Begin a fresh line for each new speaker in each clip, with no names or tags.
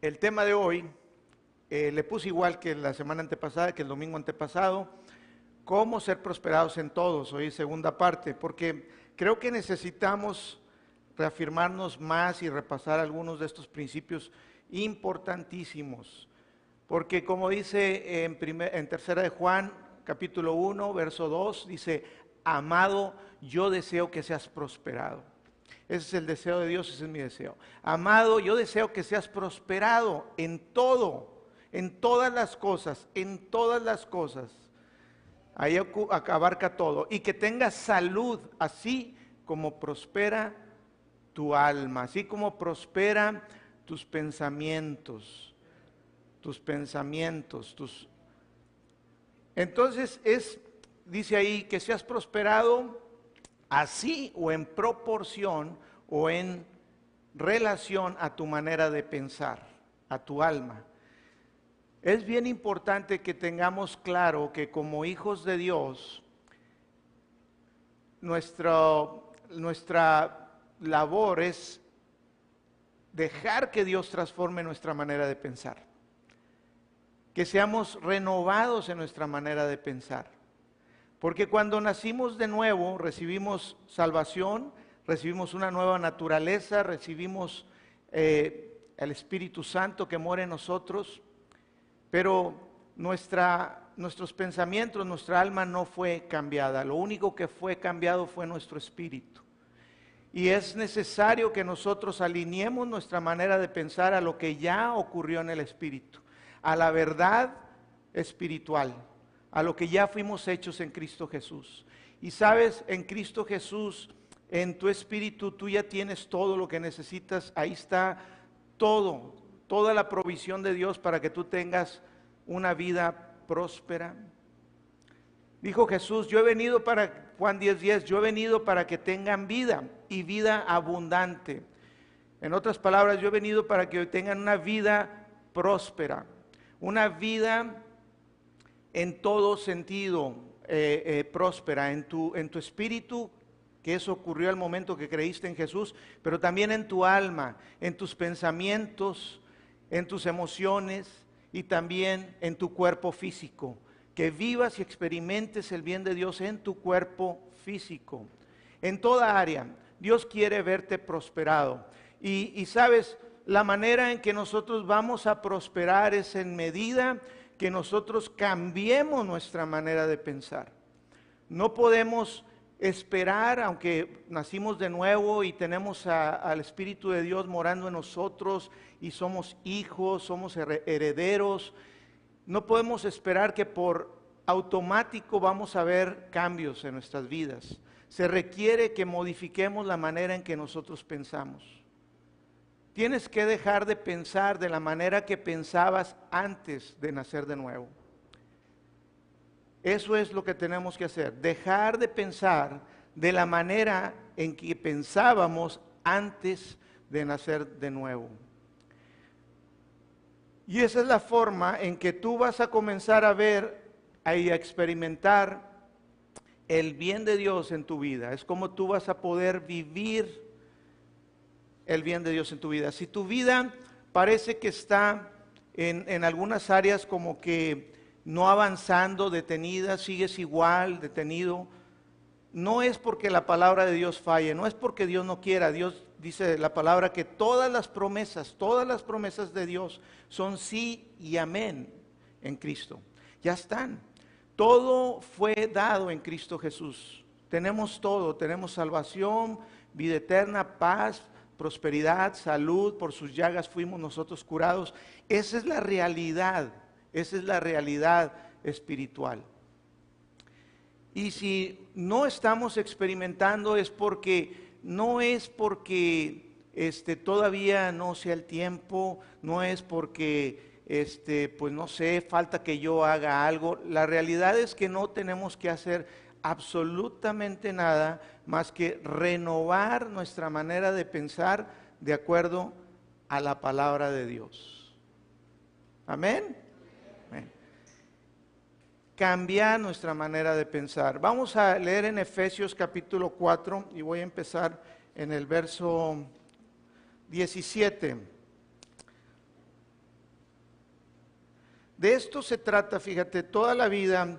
el tema de hoy eh, le puse igual que la semana antepasada, que el domingo antepasado, cómo ser prosperados en todos, hoy segunda parte, porque creo que necesitamos reafirmarnos más y repasar algunos de estos principios importantísimos. Porque como dice en, en tercera de Juan, capítulo 1, verso 2, dice, amado, yo deseo que seas prosperado. Ese es el deseo de Dios, ese es mi deseo. Amado, yo deseo que seas prosperado en todo, en todas las cosas, en todas las cosas. Ahí abarca todo. Y que tengas salud, así como prospera tu alma, así como prospera tus pensamientos, tus pensamientos, tus... Entonces es, dice ahí, que seas prosperado así o en proporción o en relación a tu manera de pensar, a tu alma. Es bien importante que tengamos claro que como hijos de Dios, nuestra labor es dejar que Dios transforme nuestra manera de pensar, que seamos renovados en nuestra manera de pensar. Porque cuando nacimos de nuevo, recibimos salvación, recibimos una nueva naturaleza, recibimos eh, el Espíritu Santo que mora en nosotros, pero nuestra, nuestros pensamientos, nuestra alma no fue cambiada. Lo único que fue cambiado fue nuestro espíritu. Y es necesario que nosotros alineemos nuestra manera de pensar a lo que ya ocurrió en el espíritu, a la verdad espiritual a lo que ya fuimos hechos en Cristo Jesús. Y sabes, en Cristo Jesús, en tu espíritu, tú ya tienes todo lo que necesitas. Ahí está todo, toda la provisión de Dios para que tú tengas una vida próspera. Dijo Jesús, yo he venido para, Juan 10:10, 10, yo he venido para que tengan vida y vida abundante. En otras palabras, yo he venido para que tengan una vida próspera, una vida en todo sentido eh, eh, próspera, en tu, en tu espíritu, que eso ocurrió al momento que creíste en Jesús, pero también en tu alma, en tus pensamientos, en tus emociones y también en tu cuerpo físico. Que vivas y experimentes el bien de Dios en tu cuerpo físico. En toda área, Dios quiere verte prosperado. Y, y sabes, la manera en que nosotros vamos a prosperar es en medida que nosotros cambiemos nuestra manera de pensar. No podemos esperar, aunque nacimos de nuevo y tenemos al Espíritu de Dios morando en nosotros y somos hijos, somos herederos, no podemos esperar que por automático vamos a ver cambios en nuestras vidas. Se requiere que modifiquemos la manera en que nosotros pensamos. Tienes que dejar de pensar de la manera que pensabas antes de nacer de nuevo. Eso es lo que tenemos que hacer, dejar de pensar de la manera en que pensábamos antes de nacer de nuevo. Y esa es la forma en que tú vas a comenzar a ver y a experimentar el bien de Dios en tu vida. Es como tú vas a poder vivir el bien de Dios en tu vida. Si tu vida parece que está en, algunas áreas como que no avanzando, detenida, sigues igual, detenido, no es porque la palabra de Dios falle, no es porque Dios no quiera. Dios dice la palabra que todas las promesas, todas las promesas de Dios son sí y amén en Cristo. Ya están. Todo fue dado en Cristo Jesús. Tenemos todo, tenemos salvación, vida eterna, paz, prosperidad, salud, por sus llagas fuimos nosotros curados. Esa es la realidad, esa es la realidad espiritual. Y si no estamos experimentando es porque, no es porque este, todavía no sea el tiempo, no es porque, este, pues no sé, falta que yo haga algo. La realidad es que no tenemos que hacer absolutamente nada más que renovar nuestra manera de pensar de acuerdo a la palabra de Dios. Amén. Cambiar nuestra manera de pensar. Vamos a leer en Efesios capítulo 4 y voy a empezar en el verso 17. De esto se trata, fíjate, toda la vida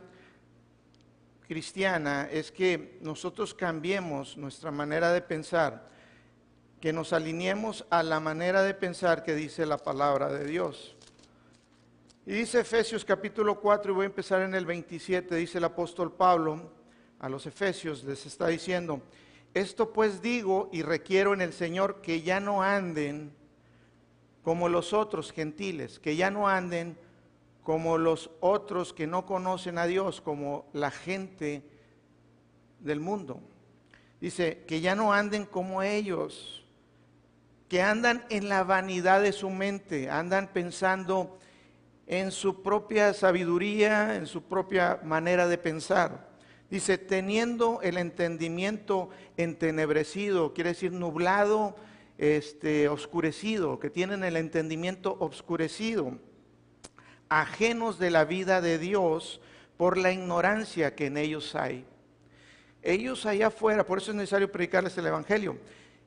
cristiana es que nosotros cambiemos nuestra manera de pensar, que nos alineemos a la manera de pensar que dice la palabra de Dios. Y dice Efesios capítulo 4, y voy a empezar en el 27, dice el apóstol Pablo a los Efesios, les está diciendo, esto pues digo y requiero en el Señor que ya no anden como los otros gentiles, que ya no anden como los otros que no conocen a Dios, como la gente del mundo. Dice, que ya no anden como ellos, que andan en la vanidad de su mente, andan pensando en su propia sabiduría, en su propia manera de pensar. Dice, teniendo el entendimiento entenebrecido, quiere decir nublado, este, oscurecido, que tienen el entendimiento oscurecido, ajenos de la vida de Dios por la ignorancia que en ellos hay. Ellos allá afuera, por eso es necesario predicarles el Evangelio,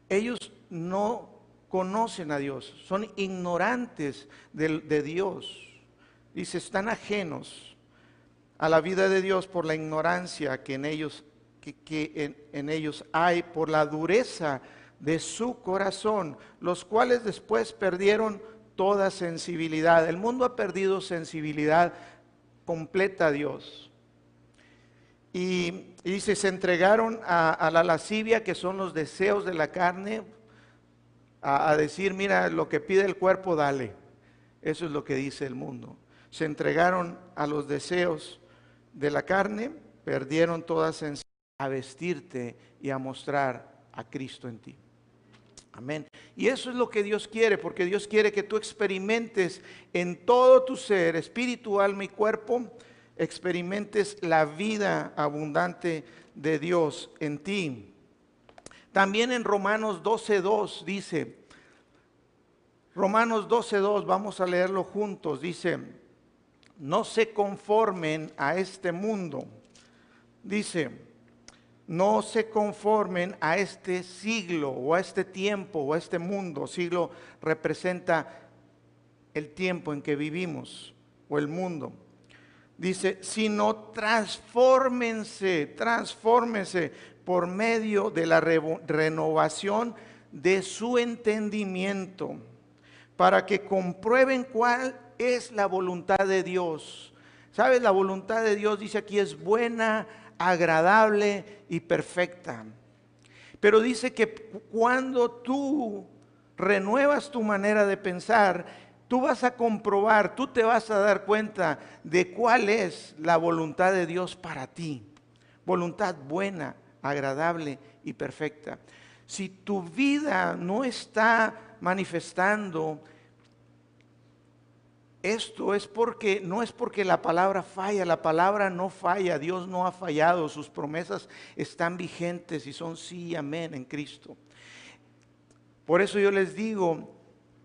ellos no conocen a Dios, son ignorantes de, de Dios Dice, están ajenos a la vida de Dios por la ignorancia que en ellos, que, en, ellos hay, por la dureza de su corazón, los cuales después perdieron toda sensibilidad. El mundo ha perdido sensibilidad completa a Dios. Y, dice, se entregaron a, la lascivia, que son los deseos de la carne, a decir, mira, lo que pide el cuerpo, dale. Eso es lo que dice el mundo se entregaron a los deseos de la carne, perdieron toda sensibilidad a vestirte y a mostrar a Cristo en ti. Amén. Y eso es lo que Dios quiere, porque Dios quiere que tú experimentes en todo tu ser, espíritu, alma y cuerpo, experimentes la vida abundante de Dios en ti. También en Romanos 12.2 dice, Romanos 12.2, vamos a leerlo juntos, dice, no se conformen a este mundo. Dice, no se conformen a este siglo o a este tiempo o a este mundo. Siglo representa el tiempo en que vivimos o el mundo. Dice, sino transfórmense, transfórmense por medio de la renovación de su entendimiento, para que comprueben cuál es la voluntad de Dios. ¿Sabes? La voluntad de Dios dice aquí es buena, agradable y perfecta. Pero dice que cuando tú renuevas tu manera de pensar, tú vas a comprobar, tú te vas a dar cuenta de cuál es la voluntad de Dios para ti. Voluntad buena, agradable y perfecta. Si tu vida no está manifestando esto es porque no es porque la palabra falla, la palabra no falla, Dios no ha fallado, sus promesas están vigentes y son sí y amén en Cristo. Por eso yo les digo,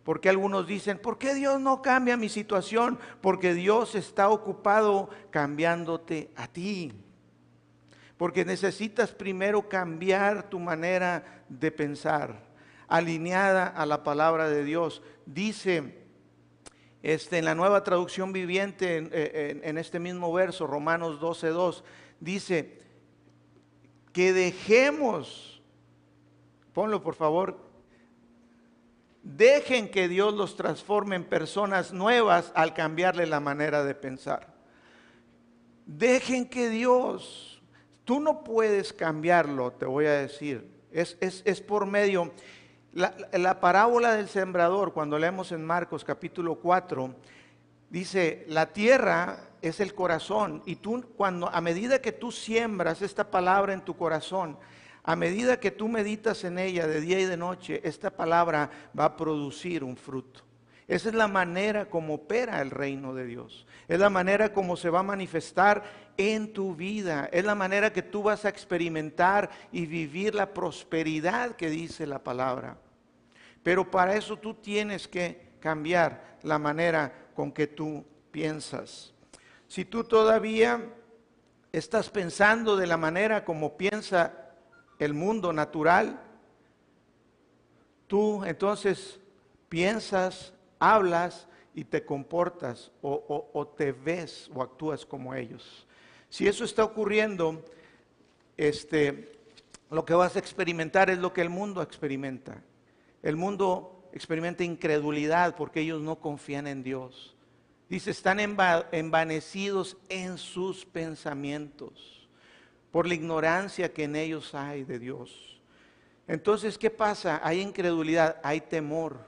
porque algunos dicen, ¿por qué Dios no cambia mi situación? Porque Dios está ocupado cambiándote a ti. Porque necesitas primero cambiar tu manera de pensar, alineada a la palabra de Dios. Dice este, en la nueva traducción viviente, en, este mismo verso, Romanos 12.2, dice que dejemos, ponlo por favor, dejen que Dios los transforme en personas nuevas al cambiarle la manera de pensar. Dejen que Dios, tú no puedes cambiarlo, te voy a decir, es por medio la, parábola del sembrador, cuando leemos en Marcos capítulo 4, dice, la tierra es el corazón y tú cuando a medida que tú siembras esta palabra en tu corazón, a medida que tú meditas en ella de día y de noche, esta palabra va a producir un fruto. Esa es la manera como opera el reino de Dios. Es la manera como se va a manifestar en tu vida. Es la manera que tú vas a experimentar y vivir la prosperidad que dice la palabra. Pero para eso tú tienes que cambiar la manera con que tú piensas. Si tú todavía estás pensando de la manera como piensa el mundo natural, tú entonces piensas, hablas y te comportas o, o te ves o actúas como ellos. Si eso está ocurriendo, este, lo que vas a experimentar es lo que el mundo experimenta. El mundo experimenta incredulidad porque ellos no confían en Dios. Dice, están envanecidos en sus pensamientos por la ignorancia que en ellos hay de Dios. Entonces, ¿qué pasa? Hay incredulidad, hay temor.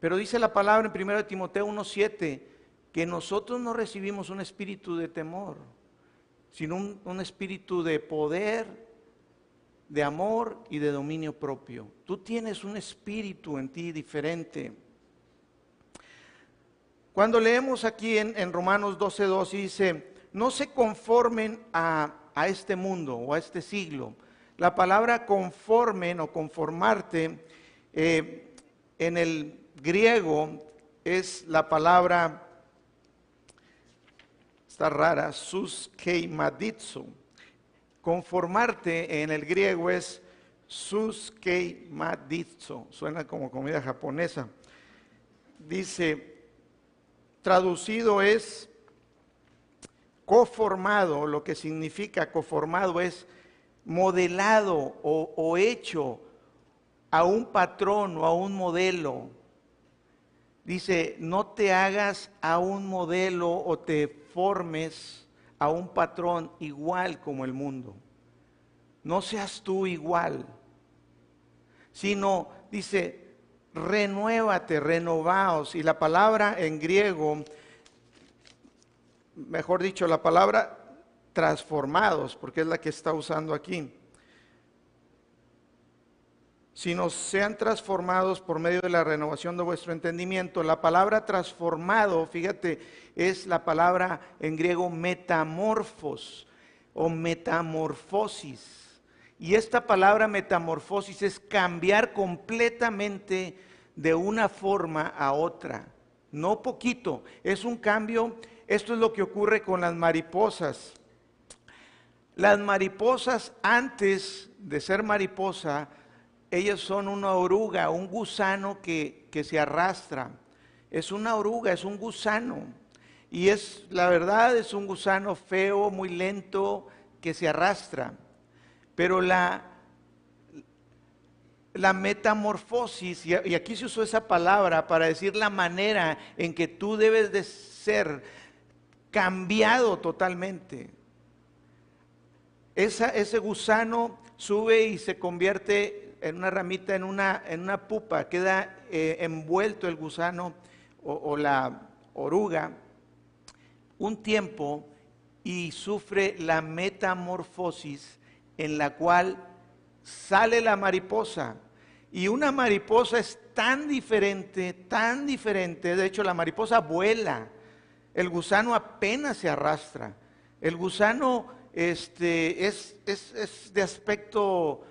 Pero dice la palabra en 1 Timoteo 1.7 que nosotros no recibimos un espíritu de temor, sino un, un espíritu de poder, de amor y de dominio propio. Tú tienes un espíritu en ti diferente. Cuando leemos aquí en, Romanos 12.2 dice, no se conformen a, este mundo o a este siglo. La palabra conformen o conformarte eh, en el griego es la palabra, está rara, sus keimaditsu Conformarte en el griego es suskeimaditsu, suena como comida japonesa. Dice, traducido es coformado, lo que significa coformado es modelado o hecho a un patrón o a un modelo. Dice, no te hagas a un modelo o te formes a un patrón igual como el mundo. No seas tú igual, sino dice, renuévate, renovaos. Y la palabra en griego, mejor dicho, la palabra transformados, porque es la que está usando aquí sino sean transformados por medio de la renovación de vuestro entendimiento. La palabra transformado, fíjate, es la palabra en griego metamorfos o metamorfosis. Y esta palabra metamorfosis es cambiar completamente de una forma a otra. No poquito, es un cambio. Esto es lo que ocurre con las mariposas. Las mariposas antes de ser mariposa, ellas son una oruga, un gusano que, se arrastra. Es una oruga, es un gusano. Y es, la verdad, es un gusano feo, muy lento, que se arrastra. Pero la, la metamorfosis, y aquí se usó esa palabra para decir la manera en que tú debes de ser cambiado totalmente. ese gusano sube y se convierte en una ramita, en una, en una pupa, queda eh, envuelto el gusano o, la oruga un tiempo y sufre la metamorfosis en la cual sale la mariposa. Y una mariposa es tan diferente, tan diferente. De hecho, la mariposa vuela. El gusano apenas se arrastra. El gusano este, es, es, es de aspecto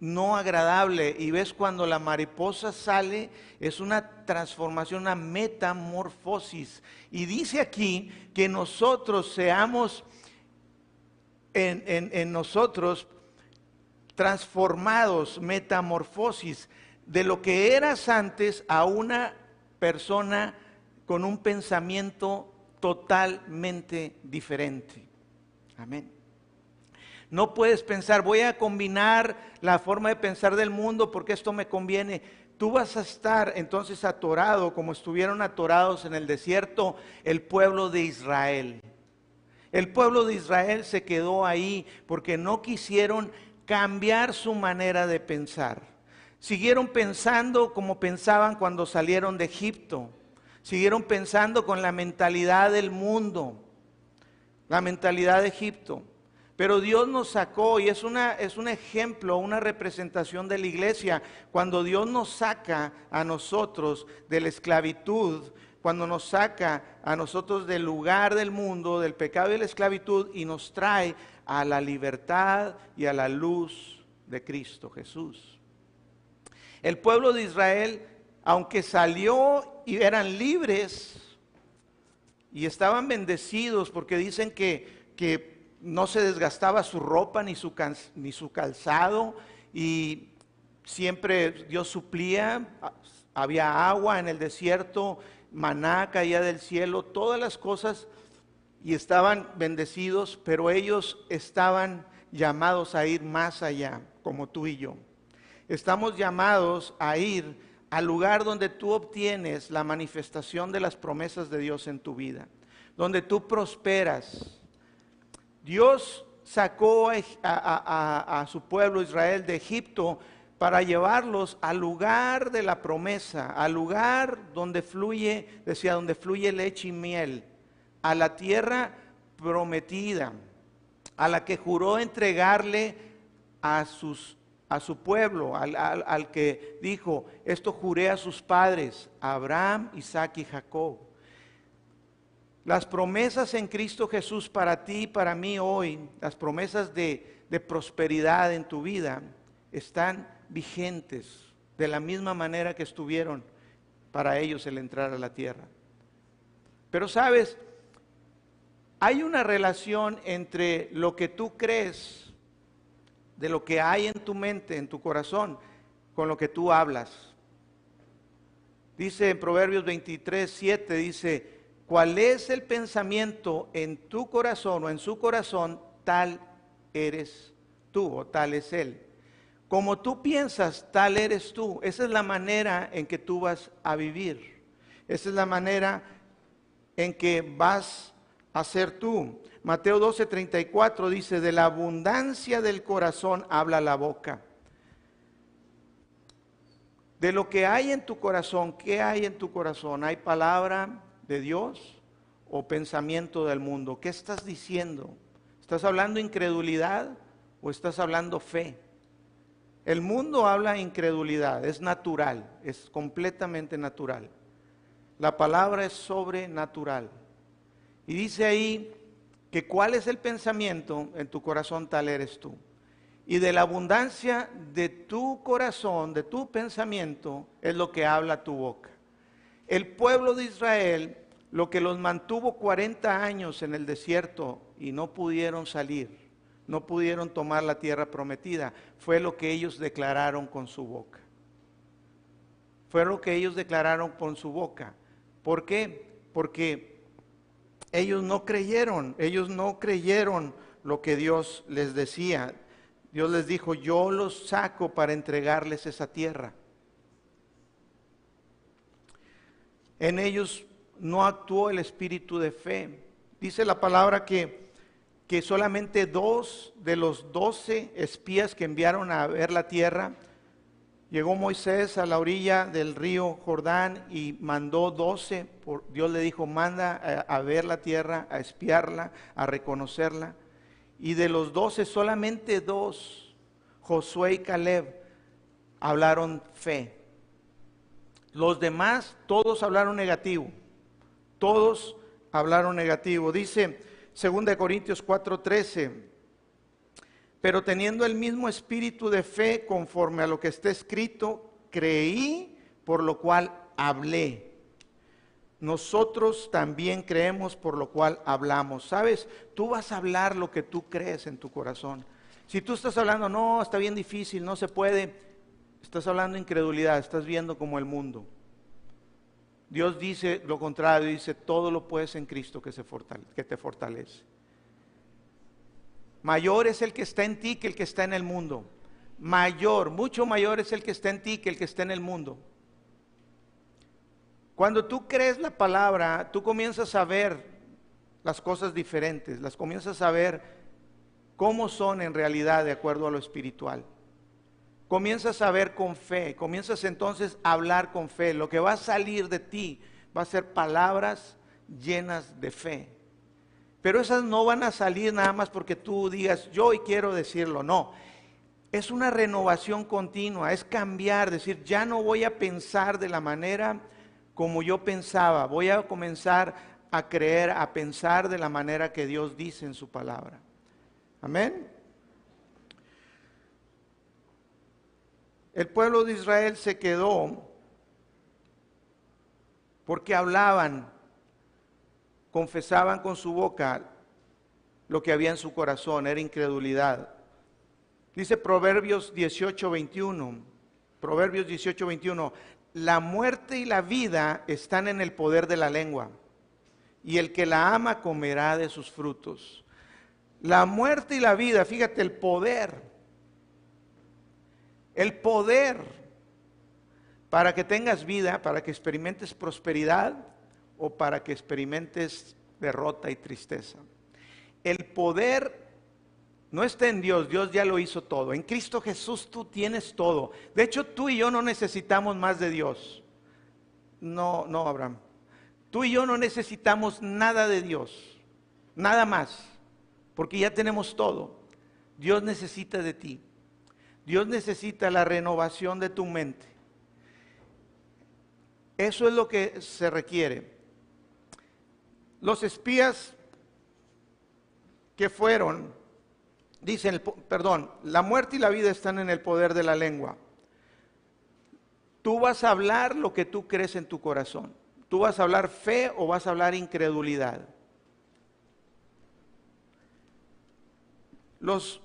no agradable y ves cuando la mariposa sale, es una transformación, una metamorfosis. Y dice aquí que nosotros seamos en, nosotros transformados, metamorfosis, de lo que eras antes a una persona con un pensamiento totalmente diferente. Amén. No puedes pensar, voy a combinar la forma de pensar del mundo porque esto me conviene. Tú vas a estar entonces atorado como estuvieron atorados en el desierto el pueblo de Israel. El pueblo de Israel se quedó ahí porque no quisieron cambiar su manera de pensar. Siguieron pensando como pensaban cuando salieron de Egipto. Siguieron pensando con la mentalidad del mundo, la mentalidad de Egipto. Pero Dios nos sacó y es, una, es un ejemplo, una representación de la iglesia. Cuando Dios nos saca a nosotros de la esclavitud, cuando nos saca a nosotros del lugar del mundo, del pecado y la esclavitud y nos trae a la libertad y a la luz de Cristo Jesús. El pueblo de Israel, aunque salió y eran libres y estaban bendecidos porque dicen que, que no se desgastaba su ropa ni su, ni su calzado y siempre Dios suplía había agua en el desierto, maná caía del cielo, todas las cosas y estaban bendecidos, pero ellos estaban llamados a ir más allá, como tú y yo. Estamos llamados a ir al lugar donde tú obtienes la manifestación de las promesas de Dios en tu vida, donde tú prosperas. Dios sacó a, su pueblo Israel de Egipto para llevarlos al lugar de la promesa, al lugar donde fluye, decía, donde fluye leche y miel, a la tierra prometida, a la que juró entregarle a, su pueblo, al, al que dijo, esto juré a sus padres, Abraham, Isaac y Jacob. Las promesas en Cristo Jesús para ti y para mí hoy, las promesas de, prosperidad en tu vida, están vigentes de la misma manera que estuvieron para ellos el entrar a la tierra. Pero sabes, hay una relación entre lo que tú crees, de lo que hay en tu mente, en tu corazón, con lo que tú hablas. Dice en Proverbios 23, 7, dice, cuál es el pensamiento en tu corazón o en su corazón, tal eres tú o tal es él. Como tú piensas, tal eres tú. Esa es la manera en que tú vas a vivir. Esa es la manera en que vas a ser tú. Mateo 12:34 dice, de la abundancia del corazón habla la boca. De lo que hay en tu corazón, ¿qué hay en tu corazón? ¿Hay palabra, de Dios o pensamiento del mundo? ¿Qué estás diciendo? ¿Estás hablando incredulidad o estás hablando fe? El mundo habla incredulidad, es natural, es completamente natural. La palabra es sobrenatural. Y dice ahí que cuál es el pensamiento en tu corazón, tal eres tú. Y de la abundancia de tu corazón, de tu pensamiento, es lo que habla tu boca. El pueblo de Israel, lo que los mantuvo 40 años en el desierto y no pudieron salir, no pudieron tomar la tierra prometida, fue lo que ellos declararon con su boca. Fue lo que ellos declararon con su boca. ¿Por qué? Porque ellos no creyeron, ellos no creyeron lo que Dios les decía. Dios les dijo, yo los saco para entregarles esa tierra. En ellos no actuó el espíritu de fe. Dice la palabra que, que solamente dos de los doce espías que enviaron a ver la tierra, llegó Moisés a la orilla del río Jordán y mandó doce, Dios le dijo, manda a, a ver la tierra, a espiarla, a reconocerla. Y de los doce, solamente dos, Josué y Caleb, hablaron fe. Los demás, todos hablaron negativo. Todos hablaron negativo. Dice 2 Corintios 4:13, pero teniendo el mismo espíritu de fe conforme a lo que está escrito, creí, por lo cual hablé. Nosotros también creemos, por lo cual hablamos. ¿Sabes? Tú vas a hablar lo que tú crees en tu corazón. Si tú estás hablando, no, está bien difícil, no se puede, Estás hablando de incredulidad, estás viendo como el mundo. Dios dice lo contrario, dice, todo lo puedes en Cristo que, se que te fortalece. Mayor es el que está en ti que el que está en el mundo. Mayor, mucho mayor es el que está en ti que el que está en el mundo. Cuando tú crees la palabra, tú comienzas a ver las cosas diferentes, las comienzas a ver cómo son en realidad de acuerdo a lo espiritual comienzas a ver con fe, comienzas entonces a hablar con fe. Lo que va a salir de ti va a ser palabras llenas de fe. Pero esas no van a salir nada más porque tú digas, yo hoy quiero decirlo, no. Es una renovación continua, es cambiar, decir, ya no voy a pensar de la manera como yo pensaba, voy a comenzar a creer, a pensar de la manera que Dios dice en su palabra. Amén. El pueblo de Israel se quedó porque hablaban, confesaban con su boca lo que había en su corazón, era incredulidad. Dice Proverbios 18, 21, Proverbios 18, 21, la muerte y la vida están en el poder de la lengua, y el que la ama comerá de sus frutos. La muerte y la vida, fíjate, el poder, el poder para que tengas vida, para que experimentes prosperidad o para que experimentes derrota y tristeza. El poder no está en Dios, Dios ya lo hizo todo. En Cristo Jesús tú tienes todo. De hecho, tú y yo no necesitamos más de Dios. No, no, Abraham. Tú y yo no necesitamos nada de Dios, nada más, porque ya tenemos todo. Dios necesita de ti. Dios necesita la renovación de tu mente. Eso es lo que se requiere. Los espías que fueron Dicen, perdón, la muerte y la vida están en el poder de la lengua. Tú vas a hablar lo que tú crees en tu corazón. Tú vas a hablar fe o vas a hablar incredulidad. Los,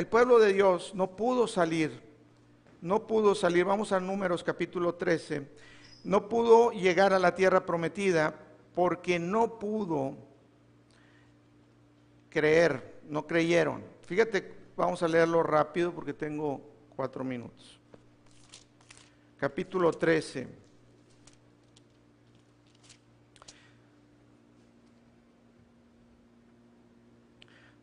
el pueblo de Dios no pudo salir, no pudo salir, vamos a números capítulo 13, no pudo llegar a la tierra prometida porque no pudo creer no creyeron. Fíjate, vamos a leerlo rápido porque tengo cuatro minutos. Capítulo 13.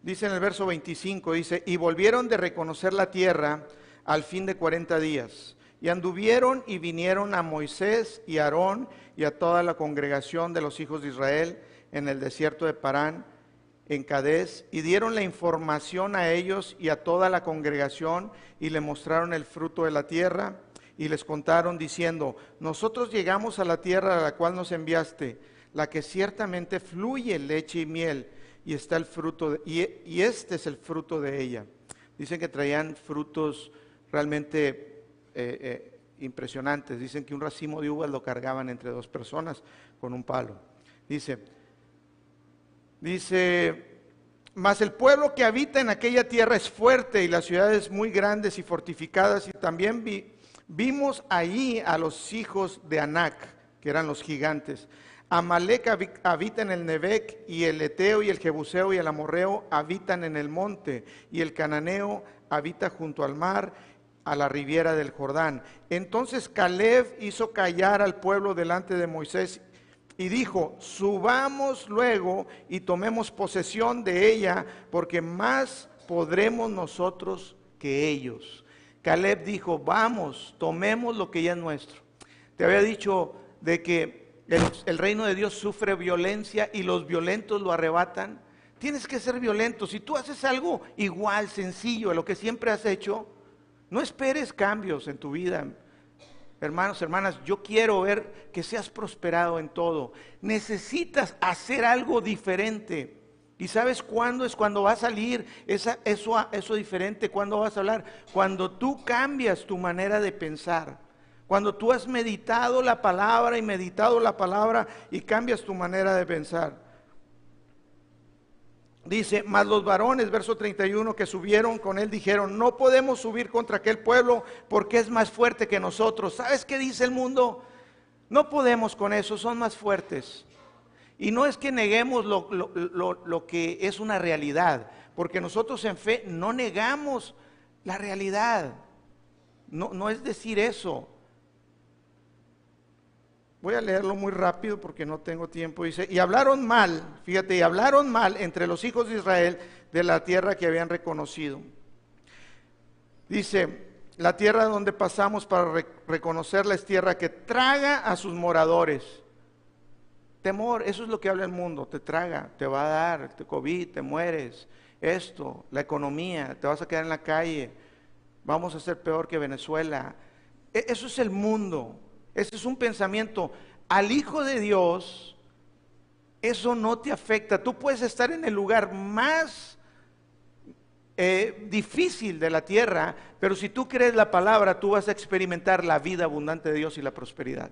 Dice en el verso 25, dice, y volvieron de reconocer la tierra al fin de 40 días. Y anduvieron y vinieron a Moisés y Aarón y a toda la congregación de los hijos de Israel en el desierto de Parán en Cadés y dieron la información a ellos y a toda la congregación y le mostraron el fruto de la tierra y les contaron diciendo, nosotros llegamos a la tierra a la cual nos enviaste, la que ciertamente fluye leche y miel y está el fruto y, este es el fruto de ella. Dicen que traían frutos realmente eh, eh, impresionantes. Dicen que un racimo de uvas lo cargaban entre dos personas con un palo. Dice, Dice, mas el pueblo que habita en aquella tierra es fuerte y las ciudades muy grandes y fortificadas. Y también vimos allí a los hijos de Anac, que eran los gigantes. Amalek habita en el Nebec y el Eteo y el Jebuseo y el Amorreo habitan en el monte y el Cananeo habita junto al mar a la riviera del Jordán. Entonces Caleb hizo callar al pueblo delante de Moisés y dijo, subamos luego y tomemos posesión de ella, porque más podremos nosotros que ellos. Caleb dijo, vamos, tomemos lo que ya es nuestro. Te había dicho de que el, reino de Dios sufre violencia y los violentos lo arrebatan. Tienes que ser violento. Si tú haces algo igual, sencillo, a lo que siempre has hecho, no esperes cambios en tu vida. Hermanos, hermanas, yo quiero ver que seas prosperado en todo. Necesitas hacer algo diferente. ¿Y sabes cuándo es cuando va a salir esa, eso, eso diferente? ¿Cuándo vas a hablar? Cuando tú cambias tu manera de pensar. Cuando tú has meditado la palabra y meditado la palabra y cambias tu manera de pensar. Dice, mas los varones, verso 31, que subieron con él dijeron, no podemos subir contra aquel pueblo porque es más fuerte que nosotros. ¿Sabes qué dice el mundo? No podemos con eso, son más fuertes. Y no es que neguemos lo, lo que es una realidad, porque nosotros en fe no negamos la realidad. No, no es decir eso. Voy a leerlo muy rápido porque no tengo tiempo. Dice, y hablaron mal, fíjate, y hablaron mal entre los hijos de Israel de la tierra que habían reconocido. Dice, la tierra donde pasamos para reconocerla es tierra que traga a sus moradores. Temor, eso es lo que habla el mundo, te traga, te va a dar, te COVID, te mueres, esto, la economía, te vas a quedar en la calle, vamos a ser peor que Venezuela. E-, eso es el mundo. Ese es un pensamiento. Al Hijo de Dios, eso no te afecta. Tú puedes estar en el lugar más eh, difícil de la tierra, pero si tú crees la palabra, tú vas a experimentar la vida abundante de Dios y la prosperidad.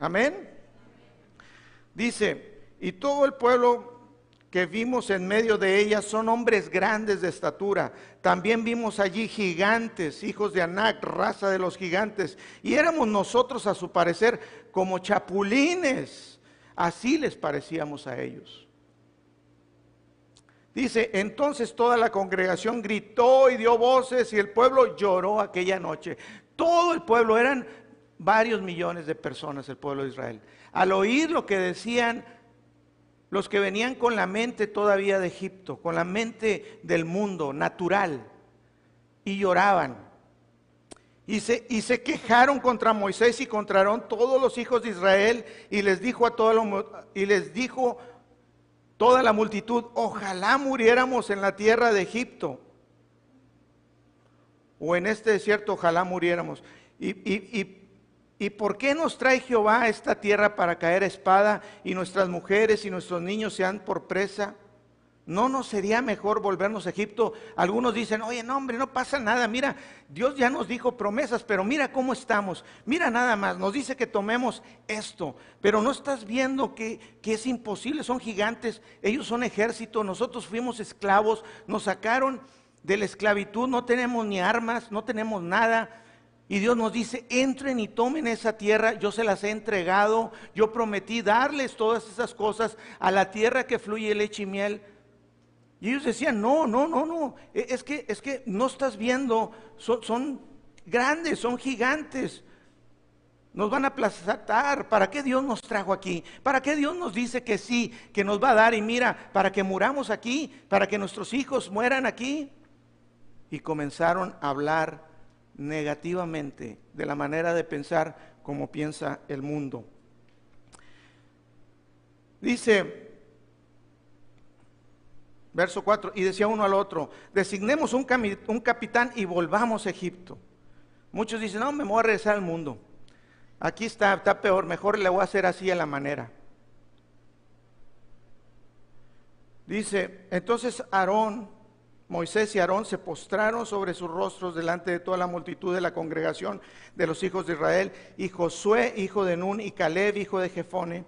Amén. Dice, y todo el pueblo que vimos en medio de ellas son hombres grandes de estatura. También vimos allí gigantes, hijos de Anac, raza de los gigantes. Y éramos nosotros, a su parecer, como chapulines. Así les parecíamos a ellos. Dice, entonces toda la congregación gritó y dio voces y el pueblo lloró aquella noche. Todo el pueblo, eran varios millones de personas el pueblo de Israel. Al oír lo que decían los que venían con la mente todavía de Egipto, con la mente del mundo natural, y lloraban. Y se, y se quejaron contra Moisés y contra todos los hijos de Israel y les dijo a todo y les dijo toda la multitud, ojalá muriéramos en la tierra de Egipto o en este desierto, ojalá muriéramos. ¿Y por qué nos trae Jehová a esta tierra para caer espada y nuestras mujeres y nuestros niños sean por presa? ¿No nos sería mejor volvernos a Egipto? Algunos dicen, oye, no, hombre, no pasa nada. Mira, Dios ya nos dijo promesas, pero mira cómo estamos. Mira nada más, nos dice que tomemos esto. Pero no estás viendo que, que es imposible, son gigantes, ellos son ejército, nosotros fuimos esclavos, nos sacaron de la esclavitud, no tenemos ni armas, no tenemos nada. Y Dios nos dice, entren y tomen esa tierra, yo se las he entregado, yo prometí darles todas esas cosas a la tierra que fluye leche y miel. Y ellos decían, no, no, no, no, e, es que, es que no estás viendo, son, son grandes, son gigantes, nos van a aplastar. ¿Para qué Dios nos trajo aquí? ¿Para qué Dios nos dice que sí, que nos va a dar? Y mira, para que muramos aquí, para que nuestros hijos mueran aquí. Y comenzaron a hablar negativamente de la manera de pensar como piensa el mundo. Dice, verso 4, y decía uno al otro, designemos un, capitán y volvamos a Egipto. Muchos dicen, no, me voy a regresar al mundo. Aquí está, está peor, mejor le voy a hacer así a la manera. Dice, entonces Aarón Moisés y Aarón se postraron sobre sus rostros delante de toda la multitud de la congregación de los hijos de Israel, y Josué, hijo de Nun, y Caleb, hijo de Jefone,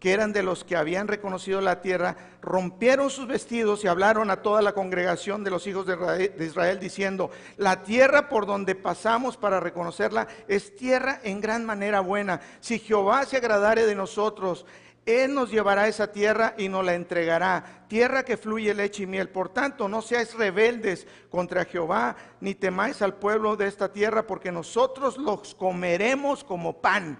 que eran de los que habían reconocido la tierra, rompieron sus vestidos y hablaron a toda la congregación de los hijos de Israel, diciendo, la tierra por donde pasamos para reconocerla es tierra en gran manera buena. Si Jehová se agradare de nosotros, él nos llevará a esa tierra y nos la entregará, tierra que fluye leche y miel. Por tanto, no seáis rebeldes contra Jehová, ni temáis al pueblo de esta tierra, porque nosotros los comeremos como pan.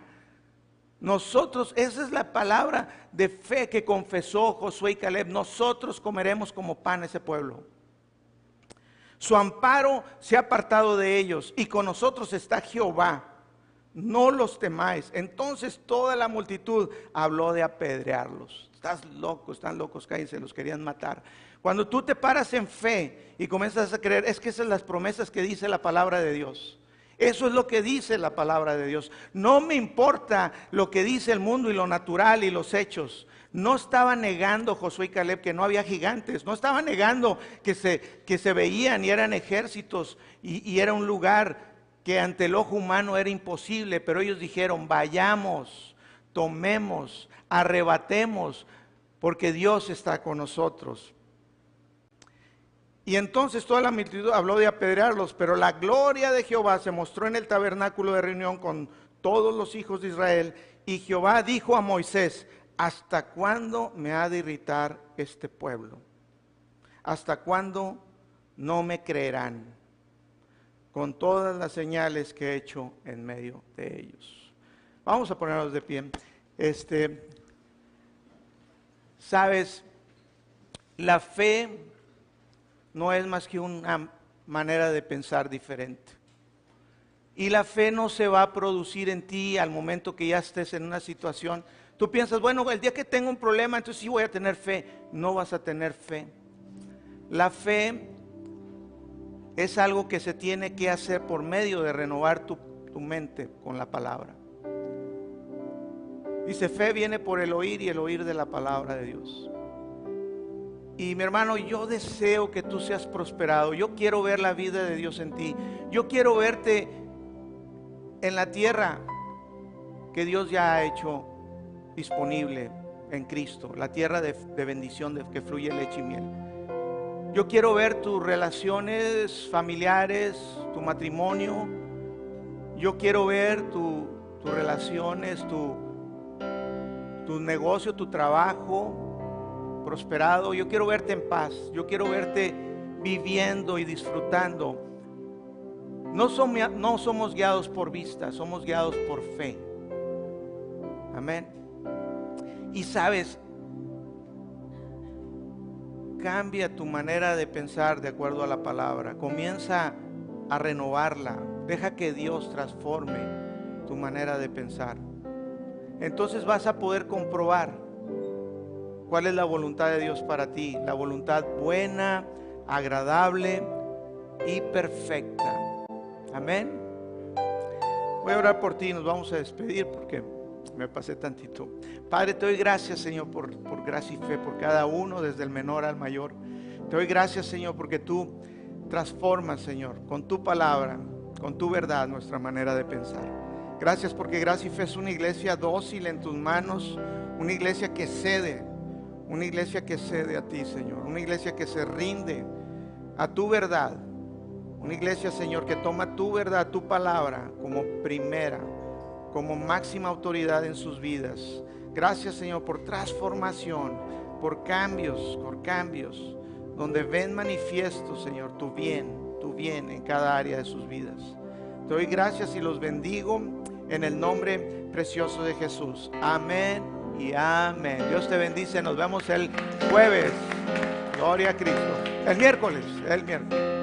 Nosotros, esa es la palabra de fe que confesó Josué y Caleb, nosotros comeremos como pan ese pueblo. Su amparo se ha apartado de ellos y con nosotros está Jehová no los temáis. Entonces toda la multitud habló de apedrearlos. Estás loco, están locos, cállense, los querían matar. Cuando tú te paras en fe y comienzas a creer, es que esas son las promesas que dice la palabra de Dios. Eso es lo que dice la palabra de Dios. No me importa lo que dice el mundo y lo natural y los hechos. No estaba negando Josué y Caleb que no había gigantes. No estaba negando que se, que se veían y eran ejércitos y, y era un lugar que ante el ojo humano era imposible, pero ellos dijeron, vayamos, tomemos, arrebatemos, porque Dios está con nosotros. Y entonces toda la multitud habló de apedrearlos, pero la gloria de Jehová se mostró en el tabernáculo de reunión con todos los hijos de Israel. Y Jehová dijo a Moisés, ¿hasta cuándo me ha de irritar este pueblo? ¿Hasta cuándo no me creerán? Con todas las señales que he hecho en medio de ellos. Vamos a ponernos de pie. Este, sabes, la fe no es más que una manera de pensar diferente. Y la fe no se va a producir en ti al momento que ya estés en una situación. Tú piensas, bueno, el día que tengo un problema, entonces sí voy a tener fe. No vas a tener fe. La fe es algo que se tiene que hacer por medio de renovar tu, mente con la palabra. Dice, fe viene por el oír y el oír de la palabra de Dios. Y mi hermano, yo deseo que tú seas prosperado. Yo quiero ver la vida de Dios en ti. Yo quiero verte en la tierra que Dios ya ha hecho disponible en Cristo, la tierra de, bendición de que fluye leche y miel. Yo quiero ver tus relaciones familiares, tu matrimonio. Yo quiero ver tus relaciones, tu, tu negocio, tu trabajo prosperado. Yo quiero verte en paz. Yo quiero verte viviendo y disfrutando. No somos, no somos guiados por vista, somos guiados por fe. Amén. Y sabes, cambia tu manera de pensar de acuerdo a la palabra. Comienza a renovarla. Deja que Dios transforme tu manera de pensar. Entonces vas a poder comprobar cuál es la voluntad de Dios para ti. La voluntad buena, agradable y perfecta. Amén. Voy a orar por ti y nos vamos a despedir porque me pasé tantito. Padre, te doy gracias, Señor, por, por gracia y fe, por cada uno, desde el menor al mayor. Te doy gracias, Señor, porque tú transformas, Señor, con tu palabra, con tu verdad, nuestra manera de pensar. Gracias porque Gracia y Fe es una iglesia dócil en tus manos, una iglesia que cede, una iglesia que cede a ti, Señor, una iglesia que se rinde a tu verdad, una iglesia, Señor, que toma tu verdad, tu palabra como primera como máxima autoridad en sus vidas. Gracias Señor por transformación, por cambios, por cambios, donde ven manifiesto Señor tu bien, tu bien en cada área de sus vidas. Te doy gracias y los bendigo en el nombre precioso de Jesús. Amén y amén. Dios te bendice. Nos vemos el jueves. Gloria a Cristo. El miércoles, el miércoles.